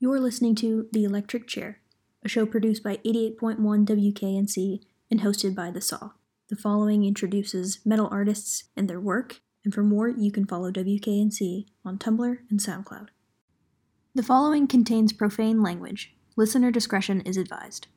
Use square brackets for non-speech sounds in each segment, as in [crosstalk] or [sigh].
You're listening to The Electric Chair, a show produced by 88.1 WKNC and hosted by The Saw. The following introduces metal artists and their work, and for more, you can follow WKNC on Tumblr and SoundCloud. The following contains profane language. Listener discretion is advised.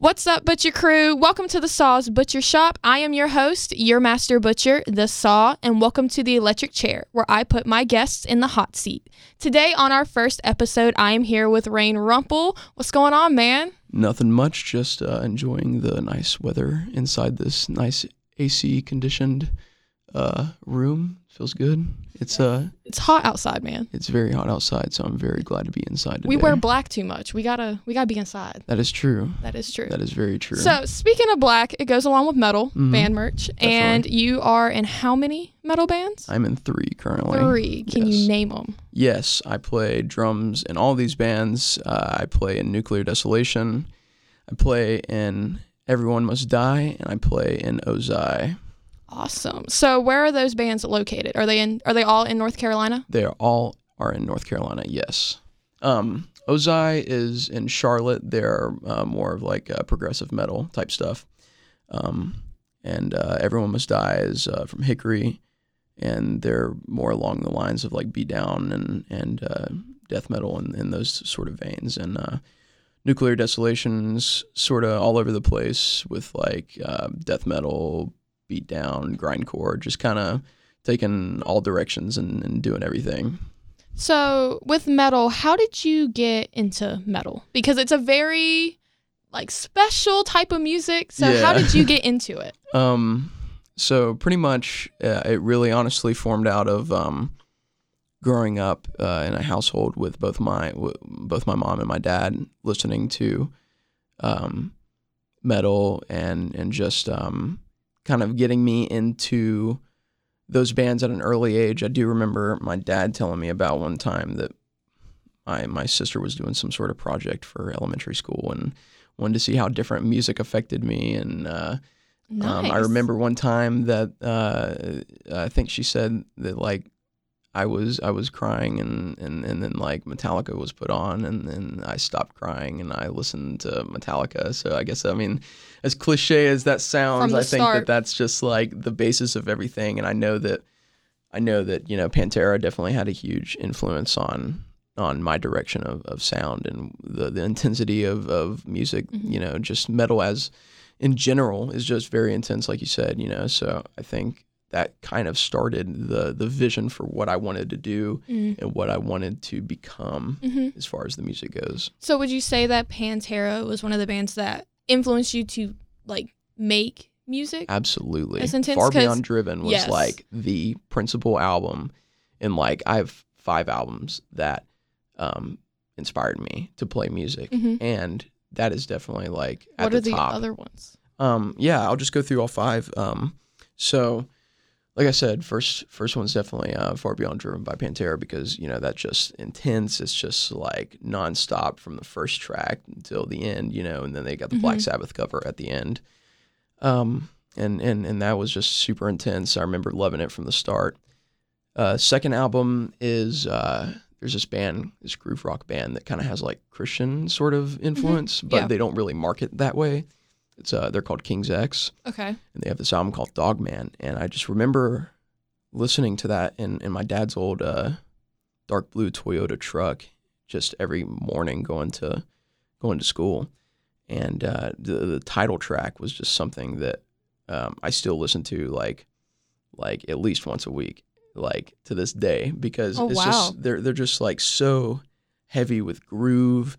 What's up, Butcher Crew? Welcome to the Saw's Butcher Shop. I am your host, your master butcher, the Saw, and welcome to the Electric Chair, where I put my guests in the hot seat. Today, on our first episode, I am here with Raine Rumple. What's going on, man? Nothing much, just uh, enjoying the nice weather inside this nice AC conditioned uh, room. Feels good. It's uh, It's hot outside, man. it's very hot outside, so I'm very glad to be inside today. We wear black too much. We gotta, we gotta be inside. That is true. That is true. That is very true. So, speaking of black, it goes along with metal Mhm. band merch, and you are in how many metal bands? I'm in three currently. Three. Can Yes. you name them? Yes, I play drums in all these bands. Uh, I play in Nuclear Desolation. I play in Everyone Must Die, and I play in Ozai. Awesome. So, where are those bands located? Are they in? Are they all in North Carolina? They are all are in North Carolina. Yes. Um, Ozai is in Charlotte. They're uh, more of like uh, progressive metal type stuff. Um, and uh, Everyone Must Die is uh, from Hickory, and they're more along the lines of like Beat Down and and uh, death metal and in those sort of veins. And uh, Nuclear Desolation's sort of all over the place with like death metal, beat down, grindcore, just kind of taking all directions and, and doing everything. So, with metal, how did you get into metal? Because it's a very like special type of music. So, how did you get [laughs] into it? Um, so pretty much, uh, it really honestly formed out of um, growing up uh, in a household with both my w- both my mom and my dad listening to um, metal and and just um, kind of getting me into those bands at an early age. I do remember my dad telling me about one time that my my sister was doing some sort of project for elementary school and wanted to see how different music affected me and. Uh, Nice. um, I remember one time that uh, I think she said that like I was I was crying and, and, and then like Metallica was put on and then I stopped crying and I listened to Metallica. So I guess I mean as cliche as that sounds, I think start. that that's just like the basis of everything. And I know that I know that you know Pantera definitely had a huge influence on on my direction of, of sound and the, the intensity of, of music, Mhm. you know, just metal as in general is just very intense, like you said, you know. So I think that kind of started the the vision for what I wanted to do Mm. and what I wanted to become hmm as far as the music goes. So, would you say that Pantera was one of the bands that influenced you to like make music? Absolutely. Intense Far Beyond Driven was Yes. like the principal album and like I have five albums that um inspired me to play music hmm and that is definitely like at What the are the top. other ones? Um, yeah, I'll just go through all five. Um, so, like I said, first first one's definitely uh, Far Beyond Driven by Pantera because you know that's just intense. It's just like nonstop from the first track until the end, you know, and then they got the Black Mhm. Sabbath cover at the end. Um, and and and that was just super intense. I remember loving it from the start. Uh, second album is uh, there's this band, this groove rock band that kind of has like Christian sort of influence, but Mm-hmm. Yeah. they don't really market that way. It's uh, they're called King's X, Okay. and they have this album called Dogman. And I just remember listening to that in, in my dad's old uh, dark blue Toyota truck, just every morning going to going to school. And uh, the the title track was just something that um, I still listen to like like at least once a week, like to this day, because Oh, it's wow. just they're they're just like so heavy with groove,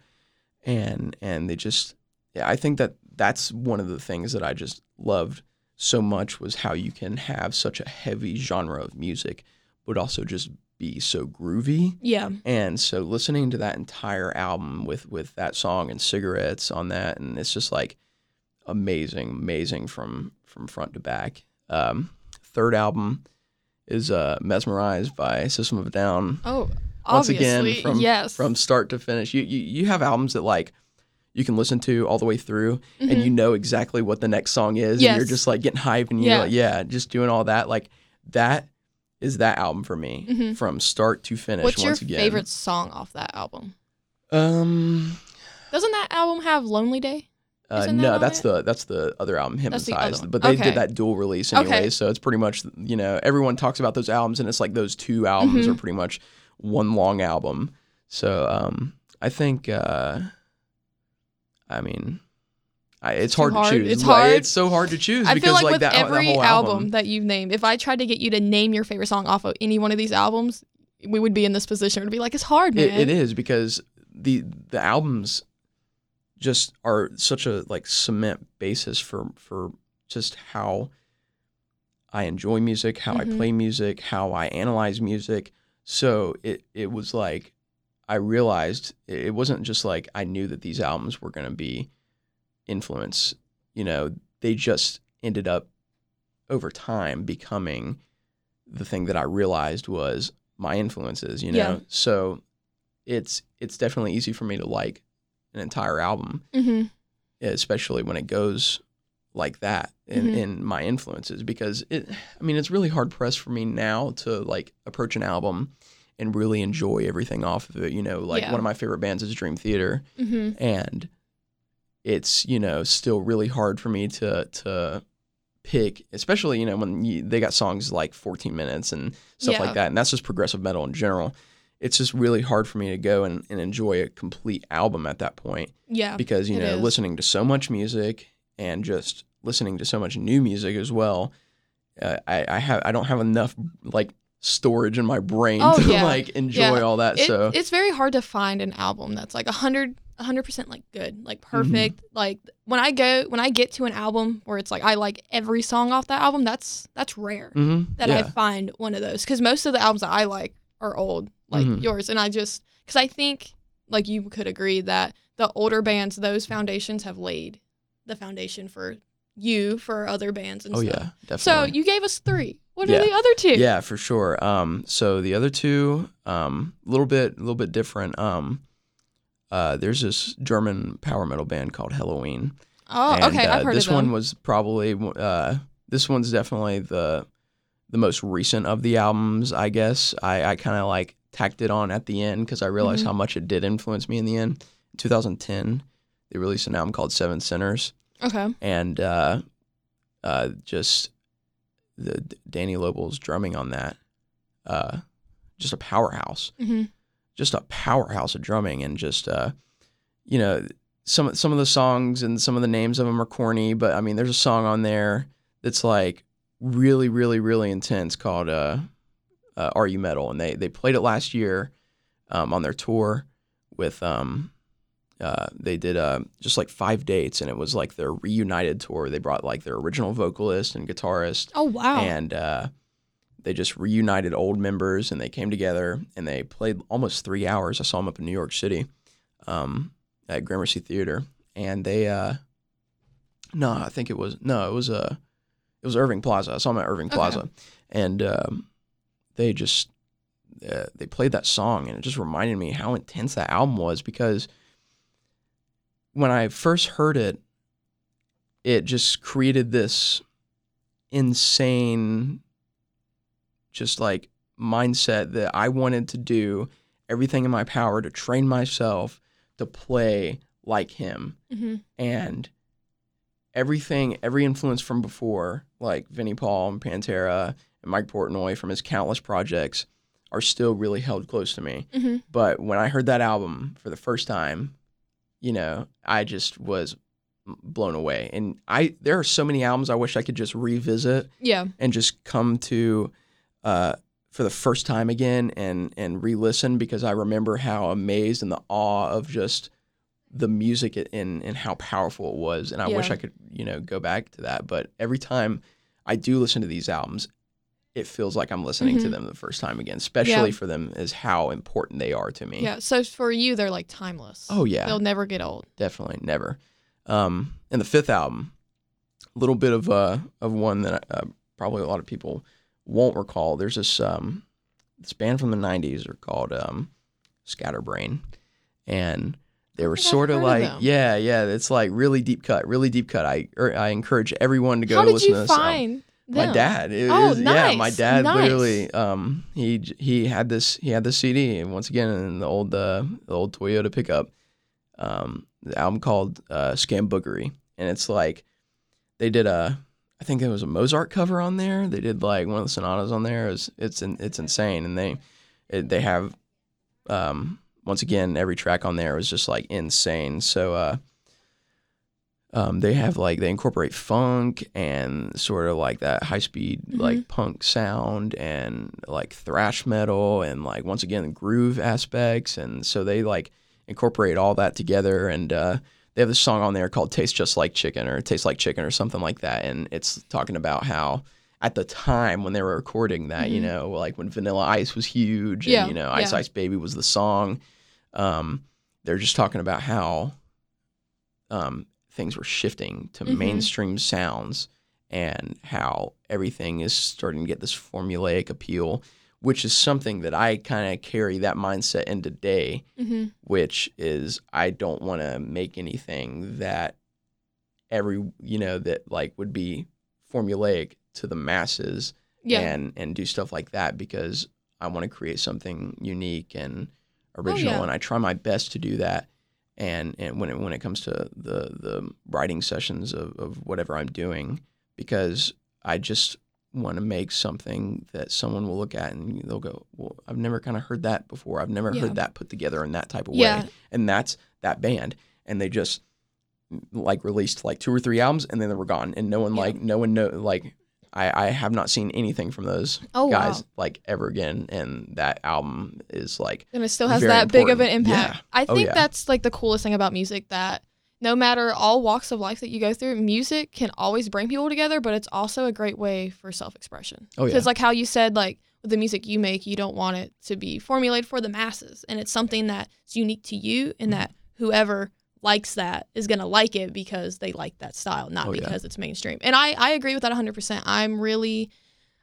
and and they just yeah, I think that that's one of the things that I just loved so much was how you can have such a heavy genre of music, but also just be so groovy. Yeah. And so listening to that entire album with with that song and cigarettes on that, and it's just like amazing, amazing from from front to back. Um, third album is uh, "Mesmerized" by System of a Down Oh, once obviously. again from yes. from start to finish. You, you you have albums that like you can listen to all the way through and Mhm. you know exactly what the next song is and you're just like getting hype and you're Yeah. like yeah, just doing all that like that is that album for me Mhm. from start to finish What's your once again. favorite song off that album? Um, Doesn't that album have Lonely Day? uh, that no, that's it? the that's the other album, That's the Hypnotized. But they Okay. did that dual release Okay. anyway, so it's pretty much you know everyone talks about those albums, and it's like those two albums Mhm. are pretty much one long album. So um, I think uh, I mean. I, it's hard, hard. to choose. It's hard. It's so hard to choose I because feel like, like with that, that every whole album. album. that you've named, if I tried to get you to name your favorite song off of any one of these albums, we would be in this position. It would be like, it's hard, man. It, it is because the the albums just are such a like cement basis for for just how I enjoy music, how Mhm. I play music, how I analyze music. So it it was like I realized it wasn't just like I knew that these albums were going to be influence, you know, they just ended up over time becoming the thing that I realized was my influences, you know. Yeah. So it's it's definitely easy for me to like an entire album, hmm especially when it goes like that in, Mhm. in my influences because it I mean it's really hard pressed for me now to like approach an album and really enjoy everything off of it. You know, like Yeah. one of my favorite bands is Dream Theater hmm and it's you know still really hard for me to to pick especially you know when you, they got songs like 14 minutes and stuff Yeah. like that and that's just progressive metal in general it's just really hard for me to go and, and enjoy a complete album at that point Yeah. because you know is. listening to so much music and just listening to so much new music as well uh, I, I have I don't have enough like storage in my brain Oh, [laughs] to yeah. like enjoy Yeah. all that It- so it's very hard to find an album that's like a hundred a hundred percent like good like perfect. Like when i go when i get to an album where it's like i like every song off that album that's that's rare hmm that yeah. i find one of those. Because most of the albums that i like are old like Mhm. yours. And i just because i think like you could agree that the older bands those foundations have laid the foundation for you for other bands and oh stuff. yeah. Definitely. so you gave us three what Yeah. are the other two Yeah, for sure. Um, so the other two, um, a little bit, a little bit different. Um, uh, there's this German power metal band called Helloween. oh and, okay uh, i've heard this of them one was probably uh, this one's definitely the the most recent of the albums. I guess I, I kind of like tacked it on at the end because I realized Mhm. how much it did influence me in the end. In 2010, they released an album called Seven Sinners okay and uh, uh, just the Dani Löble's drumming on that, uh, just a powerhouse, hmm just a powerhouse of drumming, and just uh, you know some some of the songs and some of the names of them are corny, but I mean there's a song on there that's like really really really intense called uh, uh, "Are You Metal?" and they they played it last year um, on their tour with um, uh, they did uh, just like five dates, and it was like their reunited tour. They brought like their original vocalist and guitarist, oh wow and uh, they just reunited old members, and they came together and they played almost three hours. I saw them up in New York City, um, at Gramercy Theater, and they uh, no, I think it was no, it was uh, it was Irving Plaza. I saw them at Irving Okay. Plaza, and um, they just uh, they played that song, and it just reminded me how intense that album was because when I first heard it, it just created this insane, just like mindset that I wanted to do everything in my power to train myself to play like him. Hmm and everything, every influence from before, like Vinnie Paul and Pantera and Mike Portnoy from his countless projects, are still really held close to me. hmm But when I heard that album for the first time, you know, I just was blown away. And I there are so many albums I wish I could just revisit yeah and just come to uh, for the first time again and and re-listen because I remember how amazed and the awe of just the music and and how powerful it was. And I wish I could you know go back to that. But every time I do listen to these albums, it feels like I'm listening to Mhm. them the first time again, especially for them as how important they are to me. Yeah. So for you, they're like timeless. Oh yeah, They'll never get old. definitely never. Um, and the fifth album, a little bit of uh of one that uh, probably a lot of people won't recall. There's this um this band from the '90s are called um Scatterbrain, and they were sort of heard of like yeah yeah it's like really deep cut, really deep cut. I er, I encourage everyone to go How did listen you to this. album. Find my dad. It Oh, was- Yeah, my dad nice. literally. Um, he he had this he had this CD and once again in the old uh, the old Toyota pickup. Um, the album called uh, Scamboogery, and it's like they did a. I think there was a Mozart cover on there. They did like one of the sonatas on there. It's it's in, it's insane, and they it, they have um once again every track on there was just like insane. So uh um, they have like they incorporate funk and sort of like that high speed Mhm. like punk sound and like thrash metal and like once again groove aspects and so they like incorporate all that together and uh, they have this song on there called "Taste Just Like Chicken" or "Taste Like Chicken" or something like that and it's talking about how at the time when they were recording that you Mhm. know like when Vanilla Ice was huge Yeah, and you know Ice yeah. Ice Baby was the song um, they're just talking about how um, things were shifting to Mhm. mainstream sounds and how everything is starting to get this formulaic appeal, which is something that I kind of carry that mindset in today, hmm which is I don't want to make anything that every, you know, that like would be formulaic to the masses Yeah. and and do stuff like that because I want to create something unique and Oh, original yeah. and I try my best to do that and and when it when it comes to the the writing sessions of, of whatever I'm doing because I just want to make something that someone will look at and they'll go well I've never kind of heard that before I've never Yeah. heard that put together in that type of Yeah. way and that's that band and they just like released like two or three albums and then they were gone and no one Yeah. like no one know like I, I have not seen anything from those Oh guys wow. like ever again and that album is like And it still has that big of an impact. Yeah. I Oh, think yeah. that's like the coolest thing about music that no matter all walks of life that you go through, music can always bring people together, but it's also a great way for self expression. Oh, yeah. Because like how you said, like with the music you make, you don't want it to be formulated for the masses. And it's something that's unique to you and Mm-hmm. that whoever likes that is gonna like it because they like that style, not Oh, yeah. because it's mainstream. And I, I agree with that hundred percent. I'm really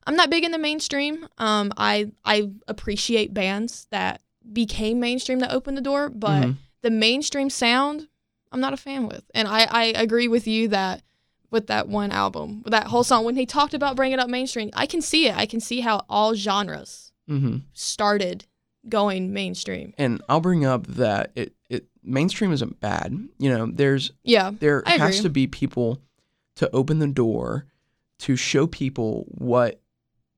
I'm not big in the mainstream. Um I I appreciate bands that became mainstream that opened the door, but Mhm. the mainstream sound I'm not a fan with. And I, I agree with you that with that one album, with that whole song, when he talked about bringing up mainstream, I can see it. I can see how all genres Mhm. started going mainstream. and I'll bring up that it it mainstream isn't bad you know there's Yeah. there I has agree. to be people to open the door to show people what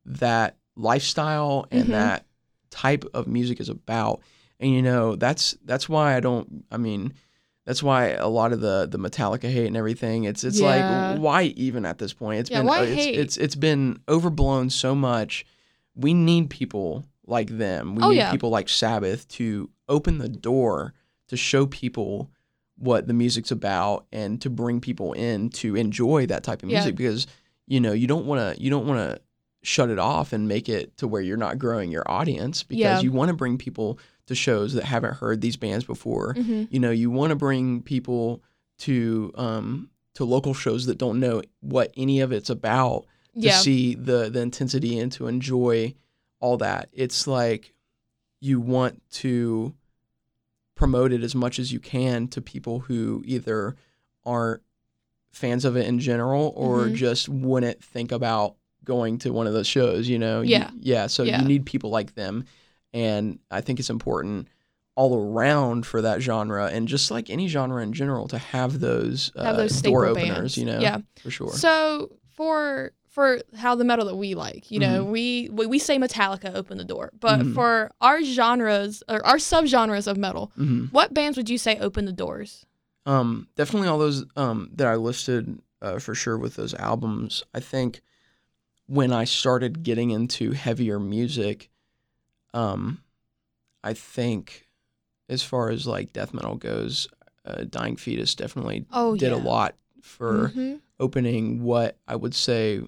that lifestyle and Mhm. that type of music is about and you know that's that's why i don't i mean that's why a lot of the the metallica hate and everything it's it's Yeah. like why even at this point It's Yeah, been it's, hate? it's it's been overblown so much we need people like them we Oh, need yeah. people like sabbath to open the door to show people what the music's about and to bring people in to enjoy that type of Yeah. music because you know you don't want to you don't want to shut it off and make it to where you're not growing your audience because Yeah. you want to bring people to shows that haven't heard these bands before hmm you know you want to bring people to um to local shows that don't know what any of it's about to Yeah. see the the intensity and to enjoy all that. It's like you want to promote it as much as you can to people who either aren't fans of it in general or Mhm. just wouldn't think about going to one of those shows, you know? You- Yeah. yeah, so Yeah. you need people like them and I think it's important all around for that genre and just like any genre in general to have those, uh, Have those door openers, bands. you know? Yeah. For sure. So for for how the metal that we like, you know, Mm-hmm. we, we we say Metallica opened the door, but Mhm. for our genres or our subgenres of metal, hmm what bands would you say opened the doors? Um, definitely all those um, that I listed uh, for sure with those albums. I think when I started getting into heavier music, um, I think as far as like death metal goes, uh, Dying Fetus definitely Oh did yeah. a lot for Mhm. opening what I would say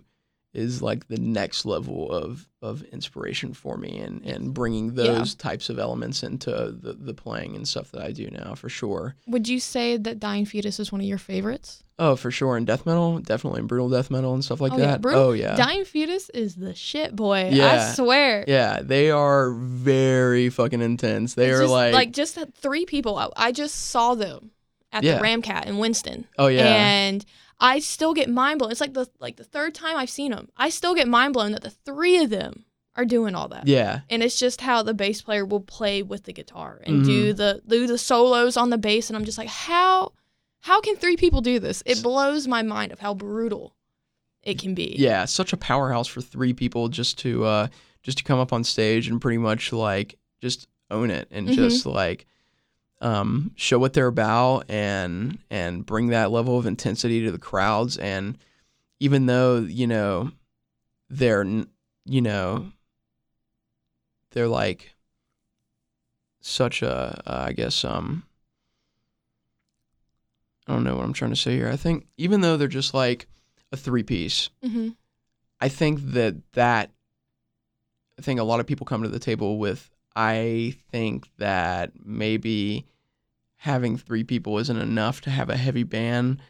is like the next level of of inspiration for me and and bringing Yeah. those types of elements into the the playing and stuff that I do now for sure. Would you say that Dying Fetus is one of your favorites? Oh, for sure. In death metal, definitely in brutal death metal and stuff like Oh, yeah. that. Brutal- Oh yeah. Dying Fetus is the shit, boy. Yeah. I swear. yeah, they are very fucking intense. They It's are just, like, just three people. I, I just saw them at Yeah. the Ramkat in Winston, oh yeah, and I still get mind blown. It's like the like the third time I've seen them. I still get mind blown that the three of them are doing all that. Yeah. And it's just how the bass player will play with the guitar and do the do the solos on the bass and I'm just like how how can three people do this? It blows my mind of how brutal it can be. Yeah, such a powerhouse for three people just to uh just to come up on stage and pretty much like just own it and Mhm. just like um show what they're about and and bring that level of intensity to the crowds and even though, you know, they're you know they're like such a uh, I guess um I don't know what I'm trying to say here. I think even though they're just like a three piece, hmm I think that that I think a lot of people come to the table with I think that maybe having three people isn't enough to have a heavy band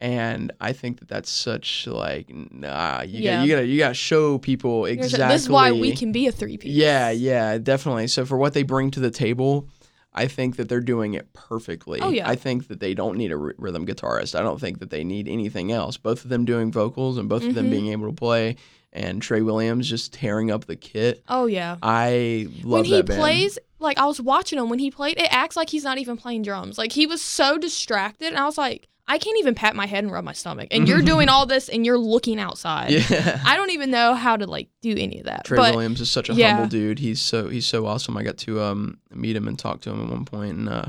and I think that that's such like nah you Yeah. got you got you got to show people exactly This is why we can be a three piece. yeah, yeah, definitely. So for what they bring to the table, I think that they're doing it perfectly. Oh, yeah. I think that they don't need a r- rhythm guitarist. I don't think that they need anything else. Both of them doing vocals and both of them Mhm. being able to play, and Trey Williams just tearing up the kit. Oh yeah. I love that. when he band. plays, like I was watching him when he played, it acts like he's not even playing drums. Like he was so distracted, and I was like, I can't even pat my head and rub my stomach, and you're [laughs] doing all this, and you're looking outside. yeah. I don't even know how to like do any of that. Trey but Williams is such a yeah. humble dude. He's so he's so awesome. I got to um meet him and talk to him at one point, and uh,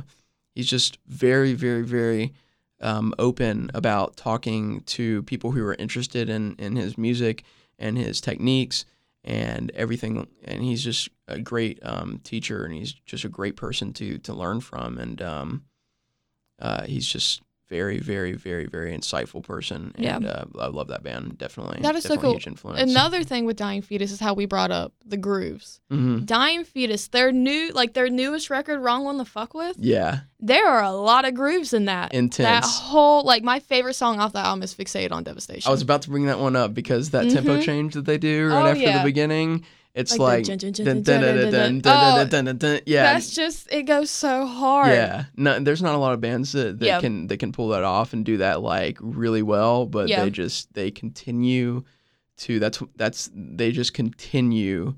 he's just very, very, very um, open about talking to people who are interested in in his music and his techniques and everything. And he's just a great um, teacher, and he's just a great person to to learn from. And um, uh, he's just very, very, very, very insightful person. Yeah. And uh, I love that band. Definitely. That is so cool. Another thing with Dying Fetus is how we brought up the grooves. hmm Dying Fetus, their new like their newest record, Wrong One to Fuck With. Yeah. There are a lot of grooves in that. Intense. That whole like my favorite song off the album is Fixated on Devastation. I was about to bring that one up because that tempo Mhm. change that they do right Oh, after yeah. the beginning, it's like, yeah. That's just it goes so hard. Yeah, no, there's not a lot of bands that, that yeah. can that can pull that off and do that like really well, but yeah. they just they continue to that's that's they just continue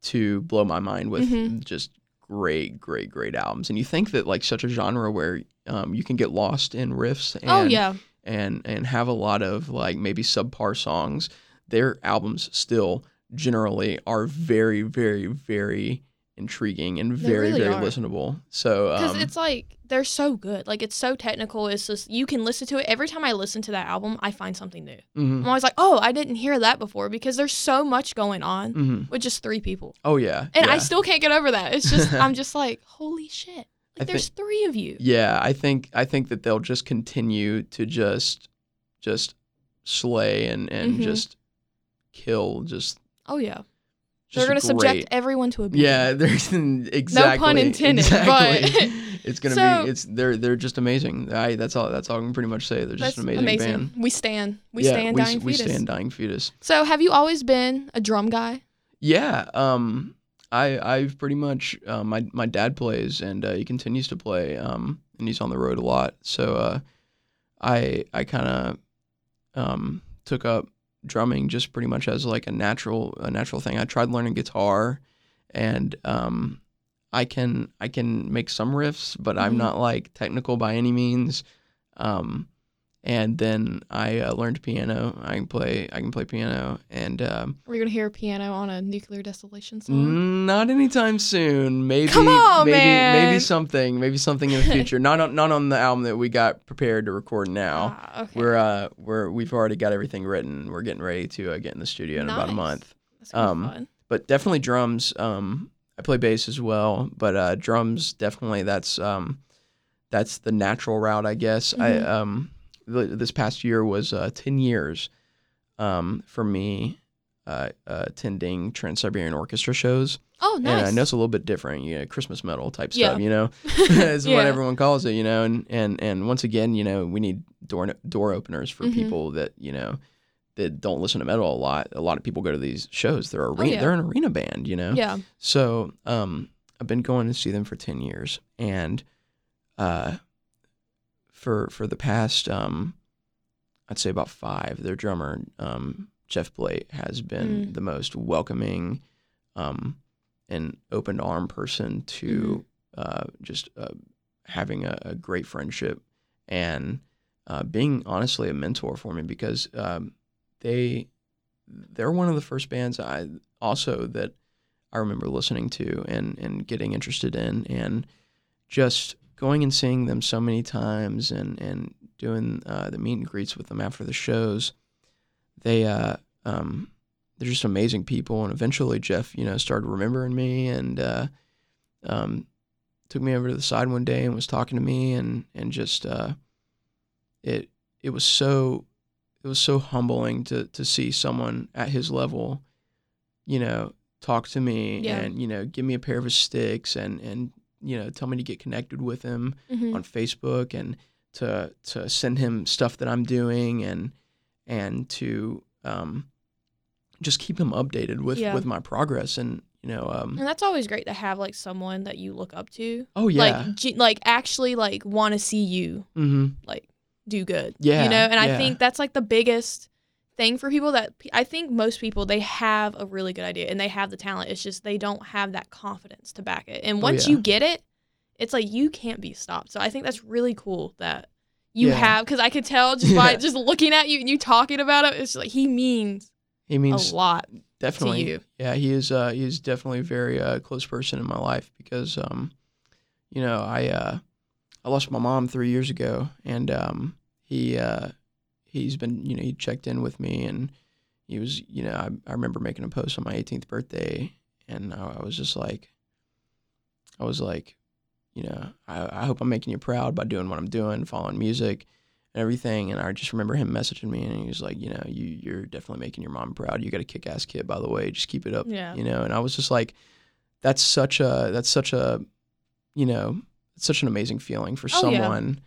to blow my mind with mm-hmm. just great, great, great albums. And you think that like such a genre where um, you can get lost in riffs and oh, yeah. and and have a lot of like maybe subpar songs, their albums still generally are very very very intriguing and They very really very are. listenable so Because um, it's like they're so good. Like it's so technical. It's just you can listen to it. Every time I listen to that album, I find something new. mhm, I'm always like, oh, I didn't hear that before because there's so much going on mhm. with just three people. oh yeah And yeah. I still can't get over that. It's just [laughs] I'm just like, holy shit. Like there's three of you. yeah i think i think that they'll just continue to just just slay and and Mhm. just kill just Oh yeah. just They're gonna great. subject everyone to a beating. Yeah, there's [laughs] exactly. No pun intended, Exactly. but- [laughs] it's gonna So- be. It's they're they're just amazing. I that's all. That's all I can pretty much say. They're just an amazing, amazing. band. We stand. We yeah, stand we, dying we fetus. stand dying fetus. So have you always been a drum guy? Yeah. Um. I I've pretty much uh, my my dad plays and uh, he continues to play. Um. And he's on the road a lot. So uh, I I kind of um took up drumming just pretty much as like a natural a natural thing. I tried learning guitar, and um, I can I can make some riffs, but I'm Mhm. not like technical by any means. Um, and then I uh, learned piano. I can play I can play piano, and um, We're gonna hear piano on a nuclear desolation song. Mm, Not anytime soon. Maybe, Come on, maybe, man. maybe something, maybe something in the [laughs] future. not on, not on the album that we got prepared to record now. Ah, okay. We're uh, we're we've already got everything written. We're getting ready to uh, get in the studio in about a month. That's um, fun. But definitely drums. Um, I play bass as well, but uh, drums definitely that's um, that's the natural route, I guess. I Mhm. um, this past year was uh, ten years, um, for me. Uh, uh, attending Trans Siberian Orchestra shows. Oh, nice. And I know it's a little bit different, you know, Christmas metal type Yeah. stuff, you know, [laughs] [laughs] is Yeah. what everyone calls it, you know, and, and, and once again, you know, we need door, door openers for Mhm. people that, you know, that don't listen to metal a lot. A lot of people go to these shows. They're arena, Oh, yeah. they're an arena band, you know? Yeah. So, um, I've been going to see them for 10 years and, uh, for, for the past, um, I'd say about five. Their drummer, um, Jeff Plate, has been Mm. the most welcoming um, and open arm person to uh, just uh, having a, a great friendship and uh, being honestly a mentor for me because um, they they're one of the first bands I also that I remember listening to and and getting interested in and just going and seeing them so many times and and doing uh, the meet and greets with them after the shows. They uh, um, they're just amazing people, and eventually Jeff, you know, started remembering me and uh, um, took me over to the side one day and was talking to me and and just uh, it it was so it was so humbling to to see someone at his level, you know, talk to me Yeah. and you know give me a pair of his sticks and and you know tell me to get connected with him Mhm. on Facebook and to to send him stuff that I'm doing and and to um, just keep him updated with Yeah. with my progress and you know um, And that's always great to have like someone that you look up to. oh yeah Like ge- like actually like want to see you mm-hmm. like do good. Yeah, You know, and I think that's like the biggest thing for people that I think most people they have a really good idea and they have the talent. It's just they don't have that confidence to back it. And Oh, once yeah. you get it, it's like you can't be stopped. So I think that's really cool that you Yeah. have because I could tell just [laughs] by Yeah. just looking at you and you talking about it, it's like he means he means a lot. definitely you. yeah he is uh he is definitely a very uh, close person in my life because um you know i uh i lost my mom three years ago and um he uh he's been you know he checked in with me and he was you know i, I remember making a post on my 18th birthday and I, I was just like i was like you know I, I hope i'm making you proud by doing what i'm doing following music and everything. And I just remember him messaging me, and he was like, you know, you you're definitely making your mom proud. You got a kick ass kid, by the way. Just keep it up, Yeah. you know. And I was just like, that's such a that's such a, you know, it's such an amazing feeling for Oh, someone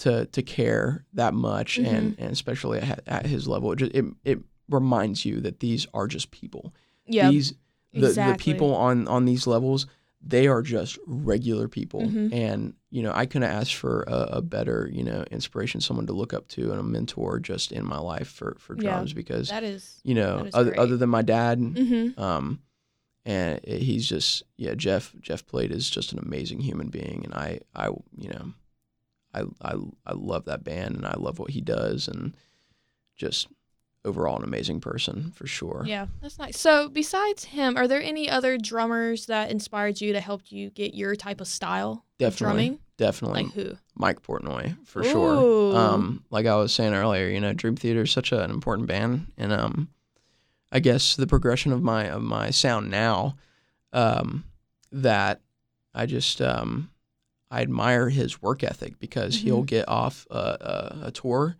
to to care that much, and Mm-hmm. and especially at, at his level, it, just, it it reminds you that these are just people. Yeah. These the, exactly. the people on on these levels they are just regular people Mhm. and you know i couldn't ask for a, a better you know inspiration someone to look up to and a mentor just in my life for for Yeah, drums because that is. you know is other, great. other than my dad Mm-hmm. um and he's just yeah jeff jeff plate is just an amazing human being and i i you know i i, I love that band and i love what he does and just overall an amazing person for sure Yeah, that's nice. So, besides him, are there any other drummers that inspired you to help you get your type of style of Definitely. drumming? definitely Like who? Mike Portnoy for Ooh. sure. Um, like I was saying earlier, you know, Dream Theater is such an important band, and um, I guess the progression of my of my sound now, um, that I just um, I admire his work ethic because Mm-hmm. he'll get off a, a, a tour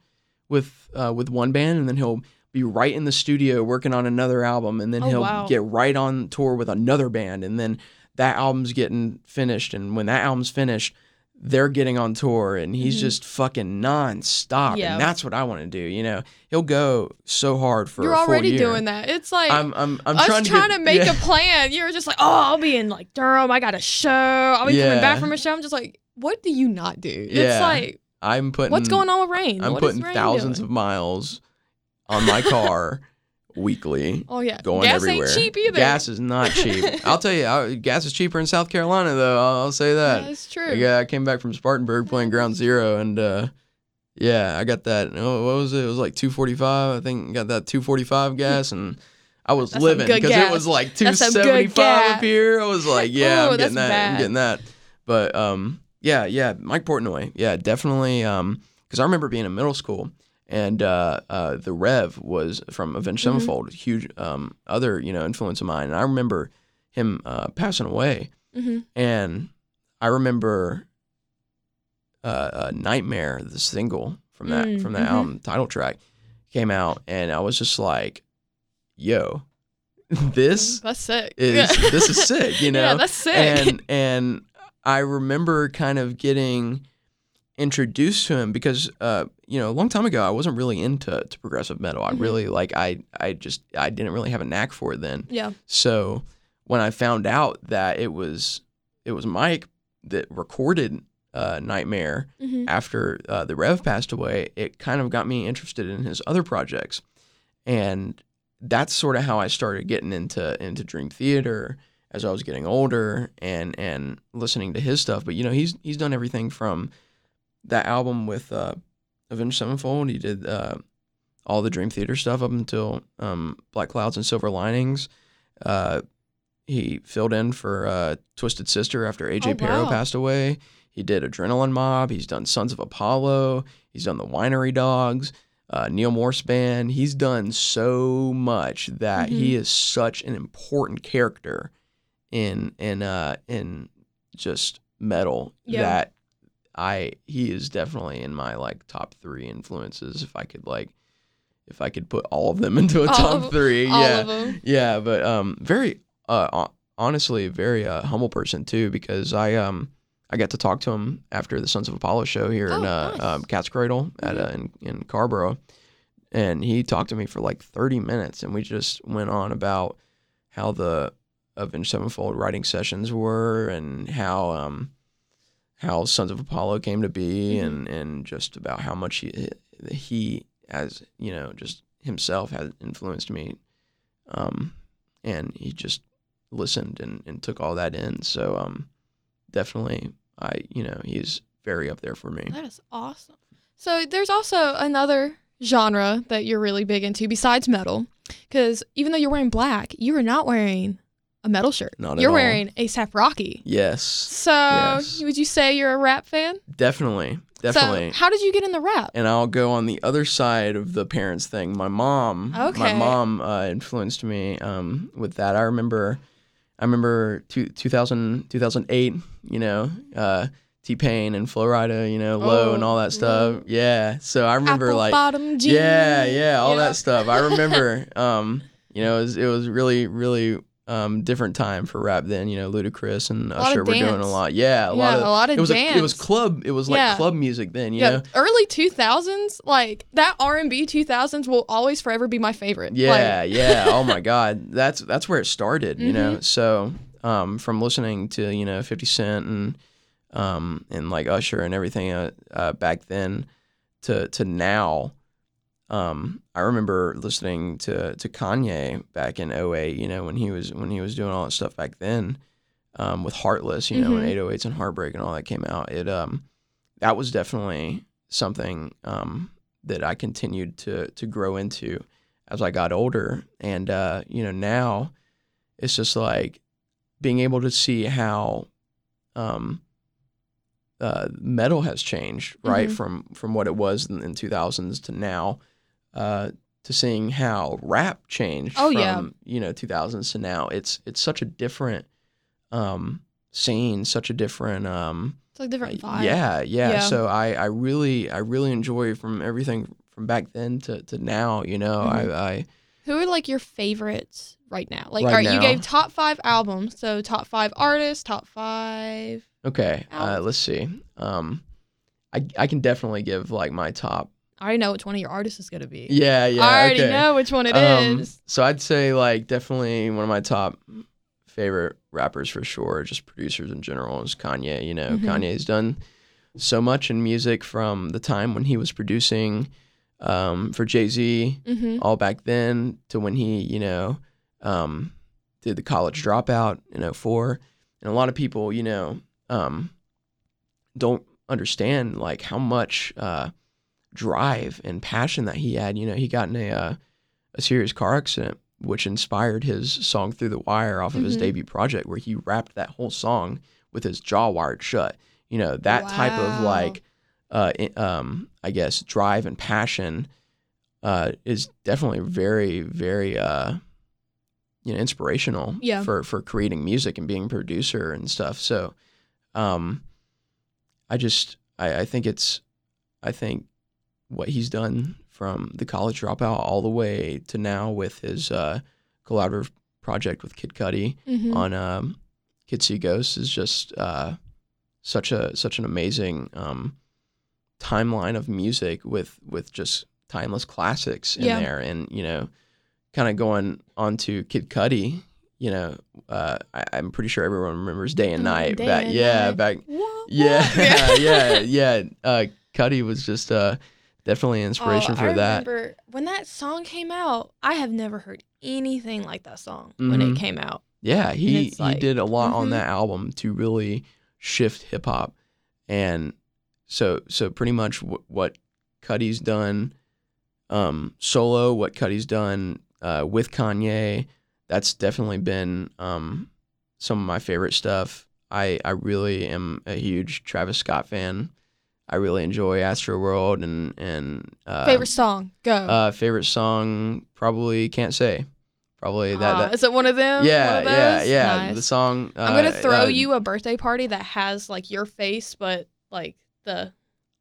with uh, with one band, and then he'll be right in the studio working on another album, and then Oh, he'll wow. get right on tour with another band, and then that album's getting finished, and when that album's finished, they're getting on tour, and he's Mhm. just fucking nonstop, Yeah. and that's what I want to do. You know, he'll go so hard for You're a already year. doing that. It's like I'm I'm I'm us trying, trying, to, to, make yeah. a plan. You're just like, oh, I'll be in like Durham. I got a show. I'll be coming back from a show. I'm just like, what do you not do? It's Yeah. like, I'm putting what's going on with Raine? I'm What putting thousands doing? of miles on my car [laughs] [laughs] weekly. Oh yeah, Going gas everywhere. ain't cheap either. Gas is not [laughs] cheap. I'll tell you, I, gas is cheaper in South Carolina, though. I'll, I'll say that. That's true. Yeah, I came back from Spartanburg playing Ground Zero, and uh, yeah, I got that. oh, What was it? It was like 245. I think got that 245 gas, and I was That's living because it was like That's some good 275 up here. I was like, yeah, Ooh, I'm getting that. I'm getting that. But um, yeah, yeah, Mike Portnoy, yeah, definitely. Um, because I remember being in middle school. And uh, uh, the Rev was from Avenged Mhm. Sevenfold, a huge um, other you know influence of mine. And I remember him uh, passing away, hmm and I remember uh, uh, "Nightmare," the single from that Mm, from that mhm. album title track, came out, and I was just like, "Yo, [laughs] this That's sick. is this is sick," you [laughs] know? Yeah, that's sick. And [laughs] and I remember kind of getting introduced to him because uh, you know a long time ago I wasn't really into to progressive metal. I Mhm. really like I I just I didn't really have a knack for it then. yeah. So when I found out that it was it was Mike that recorded uh, Nightmare Mhm. after uh, the Rev passed away, it kind of got me interested in his other projects, and that's sort of how I started getting into into Dream Theater as I was getting older and and listening to his stuff. But you know, he's he's done everything from that album with uh, Avenged Sevenfold. He did uh, all the Dream Theater stuff up until um, Black Clouds and Silver Linings. Uh, he filled in for uh, Twisted Sister after AJ Oh, Pero wow. passed away. He did Adrenaline Mob. He's done Sons of Apollo. He's done the Winery Dogs, uh, Neal Morse Band. He's done so much that he Mm-hmm. is such an important character in in uh, in just metal Yeah. that I he is definitely in my like top three influences. If I could like, if I could put all of them [laughs] into a All top of- three, All yeah, of them. yeah. But um, very uh, honestly, very uh, humble person too because I um. I got to talk to him after the Sons of Apollo show here in Oh, uh, nice. um, Cat's Cradle at uh, in, in Carrboro, and he talked to me for like thirty minutes, and we just went on about how the Avenged Sevenfold writing sessions were, and how um, how Sons of Apollo came to be, Mhm. and and just about how much he he as you know just himself has influenced me, um, and he just listened and, and took all that in. So um, definitely, I you know he's very up there for me. That is awesome. So there's also another genre that you're really big into besides metal, because even though you're wearing black, you are not wearing a metal shirt. Not you're all. wearing ASAP Rocky. Yes, So Yes. would you say you're a rap fan? definitely, definitely. So how did you get in the rap? and I'll go on the other side of the parents thing. My mom, Okay. my mom uh, influenced me um, with that. I remember, I remember two, 2000, 2008, you know, uh, T Pain and Flo Rida, you know, Low Oh, and all that stuff. Low. Yeah, so I remember Apple like, bottom jeans. yeah, yeah, all Yeah. that stuff. I remember, [laughs] um, you know, it was, it was really, really. Um, different time for rap then, you know, Ludacris and Usher were doing a lot. Yeah, a Yeah, lot of a lot of it was dance. A, it was club. It was like Yeah. club music then, you yeah, know. early 2000s, like that R&B 2000s will always forever be my favorite. Yeah, Like, yeah. Oh my [laughs] God, that's that's where it started. You know, Mhm. so um, from listening to you know Fifty Cent and um, and like Usher and everything uh, uh, back then to to now. Um, I remember listening to to Kanye back in 08, you know, when he was when he was doing all that stuff back then, um, with Heartless, you know, when Mhm. 808s and Heartbreak and all that came out. It um that was definitely something um that I continued to to grow into as I got older. And uh, you know, now it's just like being able to see how um uh, metal has changed, right? Mhm. From from what it was in, in 2000s to now, uh, to seeing how rap changed Oh, from yeah. you know 2000s to now. It's it's such a different um, scene, such a different um, It's like different uh, vibe. yeah, yeah, Yeah. So I, I really I really enjoy from everything from back then to, to now. You know, Mhm. I, I Who are like your favorites right now? Like, Right all right, you gave top five albums, so top five artists, top five. okay. Uh, let's see. Um, I I can definitely give like my top. I already know which one of your artists is gonna be. Yeah, yeah. I already okay. know which one it is. Um, So I'd say like definitely one of my top favorite rappers for sure, just producers in general is Kanye. You know, Mhm. Kanye's done so much in music from the time when he was producing um, for Jay Z, Mm-hmm. all back then, to when he, you know, um, did the college dropout in 04. And a lot of people, you know, um, don't understand like how much uh, drive and passion that he had. You know, he got in a uh, a serious car accident, which inspired his song "Through the Wire" off of his Mhm. debut project, where he rapped that whole song with his jaw wired shut. You know, that type of like, uh, i- um, I guess, drive and passion uh, is definitely very, very, uh, you know, inspirational Yeah. for for creating music and being a producer and stuff. So, um, I just, I, I think it's, I think what he's done from the college dropout all the way to now with his uh, collaborative project with Kid Cudi Mm-hmm. on um, Kids See Ghosts is just uh, such a such an amazing um, timeline of music with with just timeless classics in Yeah. there, and you know, kind of going on to Kid Cudi. You know, uh, I, I'm pretty sure everyone remembers Day and Oh, Night. Day back, and yeah, Night. back One Yeah, [laughs] [laughs] yeah, yeah. Uh, Cudi was just uh, definitely an inspiration Oh, for I that. remember when that song came out. I have never heard anything like that song when Mhm. it came out. Yeah, he it's he did a lot on Mhm. that album to really shift hip hop, and so so pretty much w- what Cudi's done, um, solo, what Cudi's done uh, with Kanye, that's definitely been um, some of my favorite stuff. I I really am a huge Travis Scott fan. I really enjoy Astroworld and and uh, Favorite song? Go. uh, favorite song probably can't say probably that, Ah, that is it one of them? yeah, of yeah, yeah. Nice. The song. Uh, I'm gonna throw uh, you a birthday party that has like your face, but like the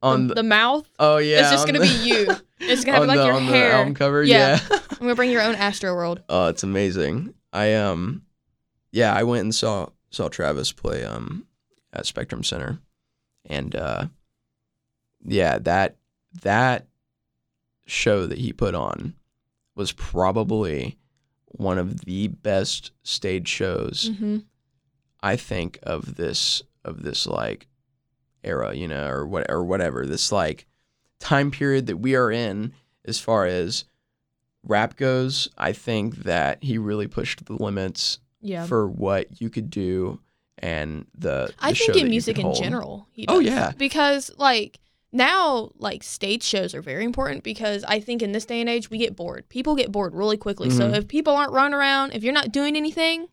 on the, the. mouth. oh yeah, it's just gonna the- be you. [laughs] It's gonna have like the, your hair. album cover. Yeah. Yeah. [laughs] I'm gonna bring your own Astroworld. oh, it's amazing. I um, yeah, I went and saw saw Travis play um at Spectrum Center, and uh, yeah, that that show that he put on was probably one of the best stage shows hmm I think of this of this like era, you know, or what or whatever this like time period that we are in as far as rap goes. I think that he really pushed the limits Yeah. for what you could do and the. I the show think in music in general. He Oh, yeah. Because like now, like stage shows are very important because I think in this day and age we get bored. People get bored really quickly. So Mhm. if people aren't running around, if you're not doing anything,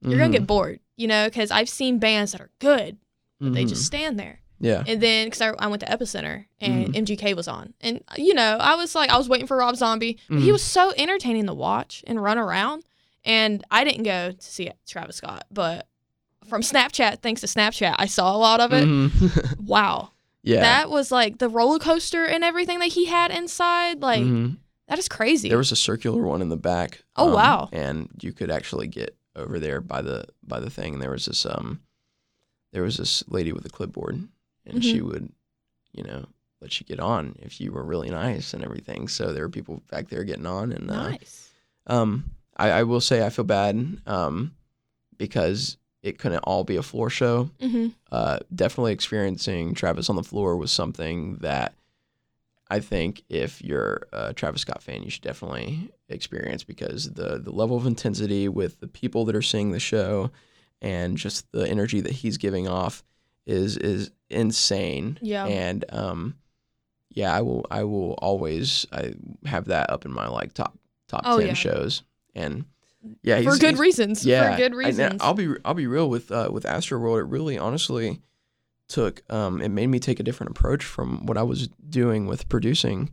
you're gonna Mhm, get bored. You know, because I've seen bands that are good, but they mhm. just stand there. yeah. And then, because I, I went to Epicenter and Mm-hmm. MGK was on. And, you know, I was like, I was waiting for Rob Zombie. but He was so entertaining to watch and run around. And I didn't go to see Travis Scott, but from Snapchat, thanks to Snapchat, I saw a lot of it. [laughs] Wow. Yeah. That was like the roller coaster and everything that he had inside. Like, Mhm. that is crazy. There was a circular one in the back. um, Oh, wow. And you could actually get over there by the by the thing. And there was this um, there was this lady with a clipboard, and she Mm-hmm. would, you know, let you get on if you were really nice and everything. So there were people back there getting on, and uh, nice. um, I, I will say I feel bad um, because it couldn't all be a floor show hmm uh, definitely experiencing Travis on the floor was something that I think if you're a Travis Scott fan, you should definitely experience because the the level of intensity with the people that are seeing the show and just the energy that he's giving off is is insane. Yeah. And um, yeah, I will I will always I have that up in my like top top Oh, ten yeah. shows and yeah For good he's- reasons. yeah, For good I- reasons. I'll be I'll be real with uh, with Astroworld. It really honestly took um, it made me take a different approach from what I was doing with producing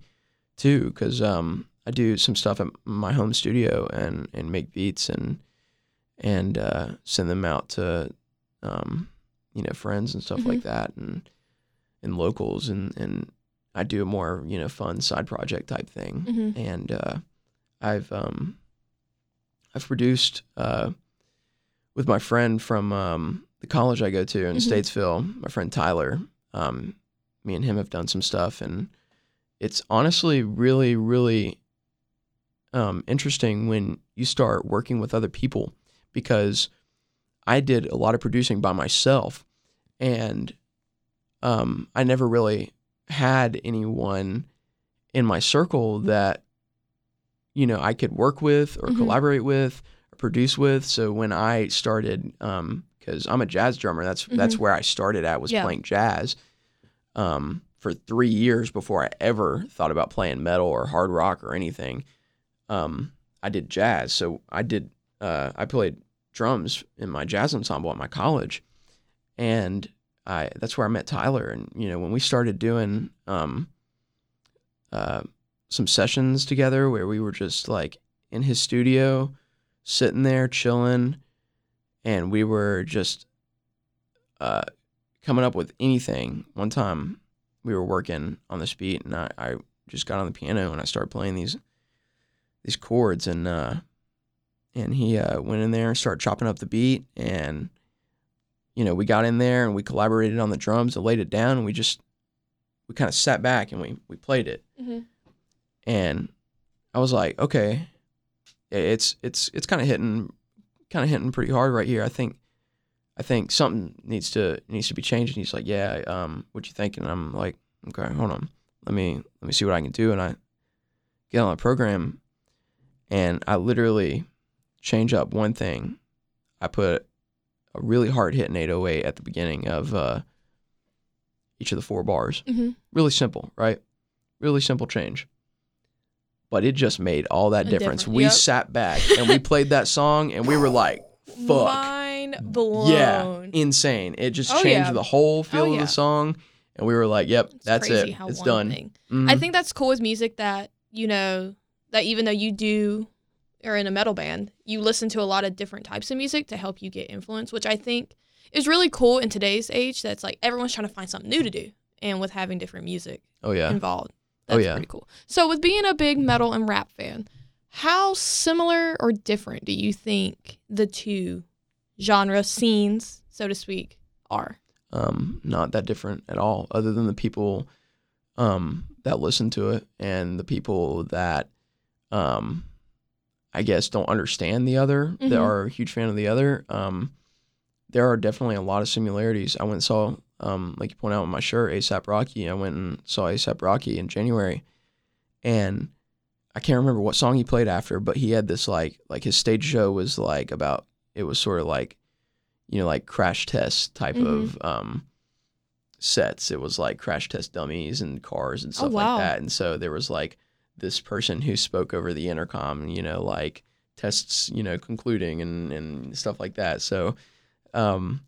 too, because um, I do some stuff at my home studio and and make beats and and uh, send them out to um, you know friends and stuff Mhm. like that and and locals and and I do a more you know fun side project type thing Mhm. and uh, I've um, I've produced uh, with my friend from um, the college I go to in Mhm. Statesville, my friend Tyler. Um, me and him have done some stuff, and it's honestly really, really um, interesting when you start working with other people because I did a lot of producing by myself, and um, I never really had anyone in my circle that you know I could work with or Mhm. collaborate with or produce with. So when I started, because I'm a jazz drummer, that's that's where I started at was Mm-hmm. Yeah. playing jazz. Um, for three years before I ever thought about playing metal or hard rock or anything, um, I did jazz. So I did. Uh, I played drums in my jazz ensemble at my college, and I that's where I met Tyler. And you know when we started doing um, uh, some sessions together where we were just like in his studio, sitting there chilling, and we were just uh, coming up with anything. One time we were working on this beat, and I, I just got on the piano and I started playing these these chords, and uh, and he uh, went in there and started chopping up the beat, and you know we got in there and we collaborated on the drums and laid it down, and we just we kind of sat back and we we played it Mhm. And I was like, okay, it's it's it's kind of hitting, kind of hitting pretty hard right here. I think I think something needs to needs to be changed. And he's like, yeah, um, what you thinking? And I'm like, okay, hold on, let me let me see what I can do. And I get on the program, and I literally change up one thing. I put a really hard hit in 808 at the beginning of uh, each of the four bars. Mm-hmm. Really simple, right? Really simple change. But it just made all that difference. We yep. sat back and we played that [laughs] song and we were like, fuck. Mind blown. Yeah, insane. It just Oh, changed yeah. the whole feel of yeah. the song. And we were like, yep, It's that's it. It's done. Mhm. I think that's cool with music that you know that even though you do or in a metal band, you listen to a lot of different types of music to help you get influence, which I think is really cool in today's age. That's like everyone's trying to find something new to do, and with having different music oh, yeah. involved, Oh, that's yeah. pretty cool. So, with being a big metal and rap fan, how similar or different do you think the two genre scenes, so to speak, are? um, not that different at all, other than the people um, that listen to it and the people that um, I guess don't understand the other, Mhm. that are a huge fan of the other. Um, there are definitely a lot of similarities. I went and saw, um, like you point out with my shirt, ASAP Rocky. I went and saw ASAP Rocky in January, and I can't remember what song he played after, but he had this like like his stage show was like about it was sort of like you know like crash test type Mhm. of um sets. It was like crash test dummies and cars and Oh, stuff wow. like that. And so there was like this person who spoke over the intercom, you know, like tests, you know, concluding and and stuff like that. So um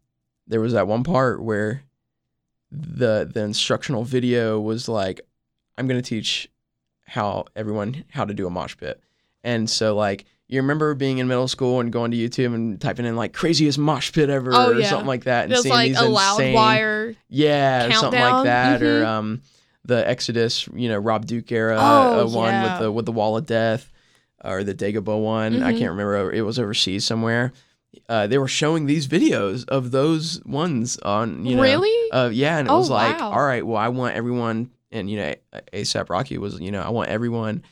there was that one part where the the instructional video was like I'm going to teach how everyone how to do a mosh pit. And so like you remember being in middle school and going to YouTube and typing in like craziest mosh pit ever Oh, or yeah. something like that and seeing like these a loud insane wire. yeah, or something like that, Mhm. or um, the Exodus, you know, Rob Duke era Oh, uh, one yeah. with the with the Wall of Death, or the Dagobah one. I Mhm. can't remember. It was overseas somewhere. Uh, they were showing these videos of those ones on, you know, really? uh, yeah, and it Oh, was like, wow. all right, well, I want everyone, and you know, ASAP Rocky was, you know, I want everyone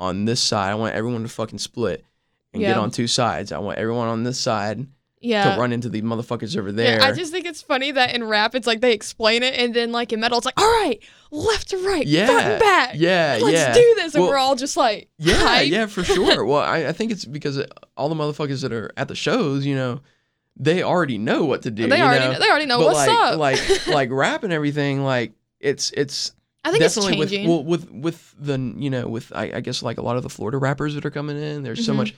on this side. I want everyone to fucking split and get on two sides. I want everyone on this side yeah. to run into the motherfuckers over there. Yeah, I just think it's funny that in rap it's like they explain it, and then like in metal it's like, all right, left to right, front Yeah, and back. yeah, let's yeah. do this, and Well, we're all just like, Yeah, hype. yeah, for sure. [laughs] well, I, I think it's because all the motherfuckers that are at the shows, you know, they already know what to do. they you already know? know, they already know but what's like, up. like, [laughs] like rap and everything, like it's it's I think it's definitely with changing. well, with with the you know with I, I guess like a lot of the Florida rappers that are coming in. There's so Mhm. much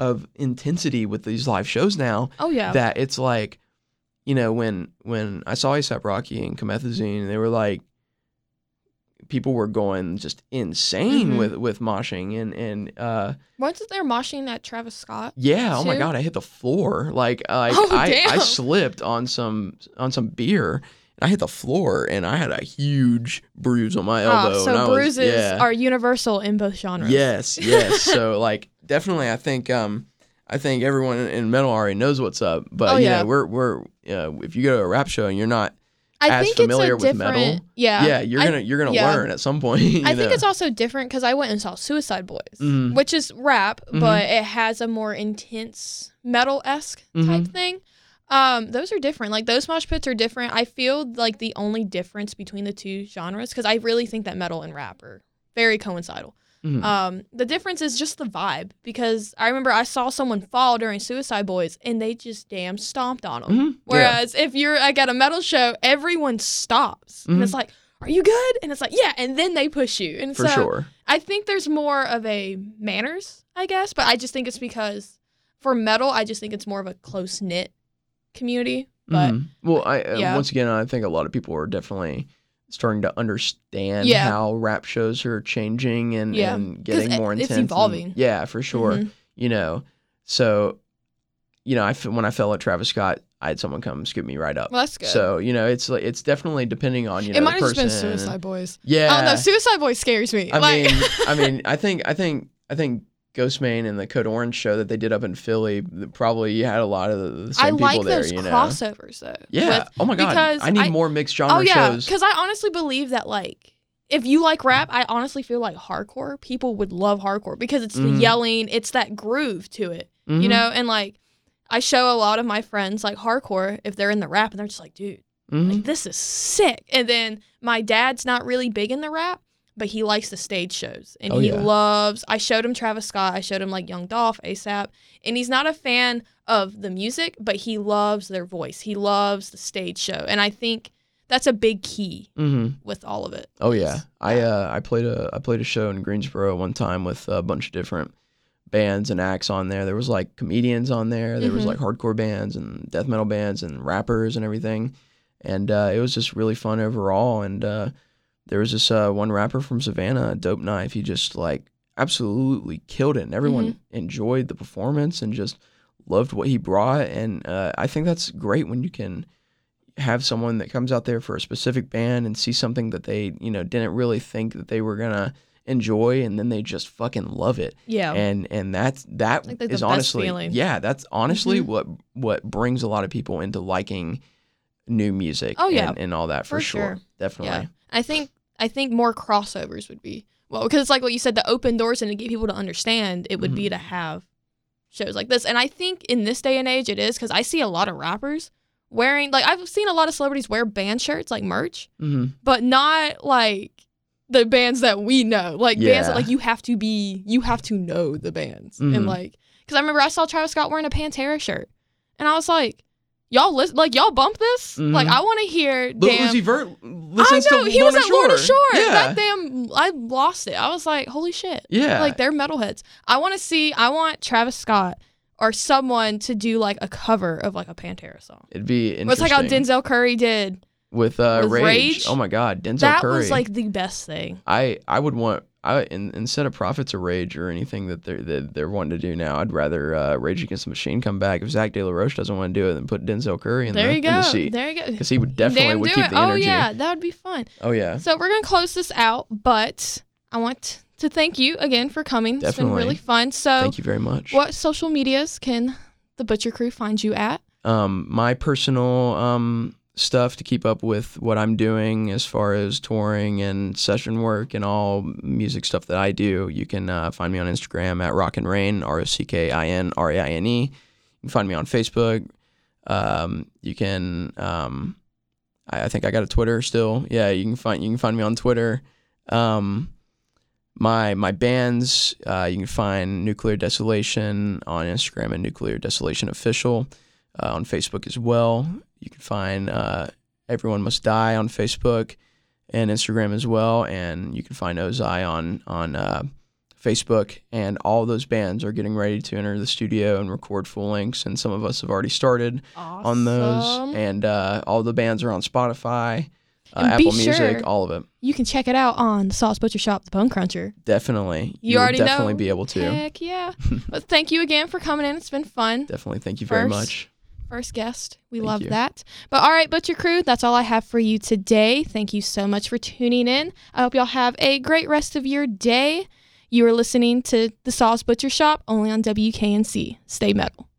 of intensity with these live shows now oh yeah, that it's like, you know, when when I saw ASAP Rocky and Comethazine, they were like, people were going just insane Mhm. with with moshing and and uh wasn't there moshing at Travis Scott? yeah, oh my god, I hit the floor like like Oh, I I slipped on some on some beer. I hit the floor and I had a huge bruise on my elbow. Ah, and I so was- bruises yeah. are universal in both genres. Yes, yes. so [laughs] like definitely, I think um, I think everyone in- metal already knows what's up. But Oh, you yeah. know, we're we're uh, if you go to a rap show and you're not, I as familiar with metal, Yeah, yeah, you're I- gonna you're gonna yeah. learn at some point. [laughs] I think know? it's also different because I went and saw Suicide Boys, Mhm. which is rap, Mhm. but it has a more intense metal esque type Mhm. thing. Um, those are different. Like those mosh pits are different. I feel like the only difference between the two genres, because I really think that metal and rap are very coincidental. Mhm. Um, the difference is just the vibe. Because I remember I saw someone fall during Suicide Boys, and they just damn stomped on them. Mhm. Yeah. Whereas if you're like at a metal show, everyone stops, and Mhm. it's like, "Are you good?" And it's like, "Yeah," and then they push you. And for so sure. I think there's more of a manners, I guess, but I just think it's because for metal, I just think it's more of a close knit community. But Mhm. well, I uh, yeah. once again, I think a lot of people are definitely starting to understand Yeah. how rap shows are changing and, Yeah. and getting more it's intense. and- yeah, for sure. Mhm. you know so you know I when i fell at travis scott i had someone come scoop me right up well, that's good. so you know it's like it's definitely depending on you know it might the have just been Suicide Boys. yeah I don't know. Suicide Boys scares me. i like, mean i mean i think i think i think Ghostemane and the Code Orange show that they did up in Philly probably had a lot of the, same I people like there, those you know. crossovers though. Yeah. with- oh my god. because I need I- more mixed genre oh yeah, shows. because I honestly believe that like if you like rap, I honestly feel like hardcore people would love hardcore because it's Mhm. the yelling, it's that groove to it, you Mhm. know, and like I show a lot of my friends like hardcore if they're in the rap and they're just like, dude, Mhm. like this is sick. And then my dad's not really big in the rap, but he likes the stage shows and Oh, he yeah. loves. I showed him Travis Scott. I showed him like Young Dolph, ASAP, and he's not a fan of the music, but he loves their voice. He loves the stage show, and I think that's a big key Mhm. with all of it. Oh yeah, I uh, I played a I played a show in Greensboro one time with a bunch of different bands and acts on there. There was like comedians on there. There was Mhm. like hardcore bands and death metal bands and rappers and everything. And uh, it was just really fun overall. And uh, there was this uh, one rapper from Savannah, Dope Knife. He just like absolutely killed it, and everyone enjoyed the performance and just loved what he brought. And uh, I think that's great when you can have someone that comes out there for a specific band and see something that they you know didn't really think that they were gonna enjoy and then they just fucking love it Yeah. and and that's that Like, like is honestly feeling. yeah that's honestly Mhm. what what brings a lot of people into liking new music Oh, yeah. and, and all that for, For sure. sure. definitely Yeah. I think I think more crossovers would be well because it's like what you said, the open doors and to get people to understand it would be Mm-hmm. to have shows like this. And I think in this day and age it is because I see a lot of rappers wearing like I've seen a lot of celebrities wear band shirts like merch, hmm but not like the bands that we know. Like bands that like you have to be you have to know the bands. Mhm. And like because I remember I saw Travis Scott wearing a Pantera shirt. And I was like, Y'all listen like y'all bump this? Mhm. Like I want to hear Lil damn Uzi Vert I know to he was Lorna at Lorna Shore. Yeah, That damn, I lost it. I was like, holy shit! yeah. Like they're metalheads. I want to see. I want Travis Scott or someone to do like a cover of like a Pantera song. It'd be interesting. It's like how Denzel Curry did. with uh, with Rage. Rage. Oh my God, Denzel that Curry. That was like the best thing. I I would want I in, instead of Prophets of Rage or anything that they're that they're wanting to do now, I'd rather uh, Rage Against the Machine come back. If Zack de la Rocha doesn't want to do it, then put Denzel Curry in there the you in the go. seat There you go. because he would definitely would keep it. the energy. Oh yeah, that would be fun. Oh yeah. So we're gonna close this out, but I want to thank you again for coming. It's been Definitely. really fun. So, Thank you very much. what social medias can the Butcher Crew find you at? um, my personal um, stuff to keep up with what I'm doing as far as touring and session work and all music stuff that I do, you can uh, find me on Instagram at Rockin Raine, R O C K I N R A I N E. You can find me on Facebook. Um, you can, um, I, I think I got a Twitter still. Yeah, you can find you can find me on Twitter. Um, my my bands, uh, you can find Nuclear Desolation on Instagram and Nuclear Desolation Official uh, on Facebook as well. You can find uh, Everyone Must Die on Facebook and Instagram as well, and you can find Ozai on on uh, Facebook. And all those bands are getting ready to enter the studio and record full lengths, and some of us have already started on those. And uh, all the bands are on Spotify, uh, Apple Music, sure- all of it. You can check it out on the Saw's Butcher Shop, the Bone Cruncher. Definitely, You, will already definitely know. be able to. Heck yeah! [laughs] but thank you again for coming in. It's been fun. Definitely, thank you very First, much. First guest, we Thank love you. that. But all right, Butcher Crew, that's all I have for you today. Thank you so much for tuning in. I hope y'all have a great rest of your day. You are listening to the Saw's Butcher Shop only on WKNC. Stay metal.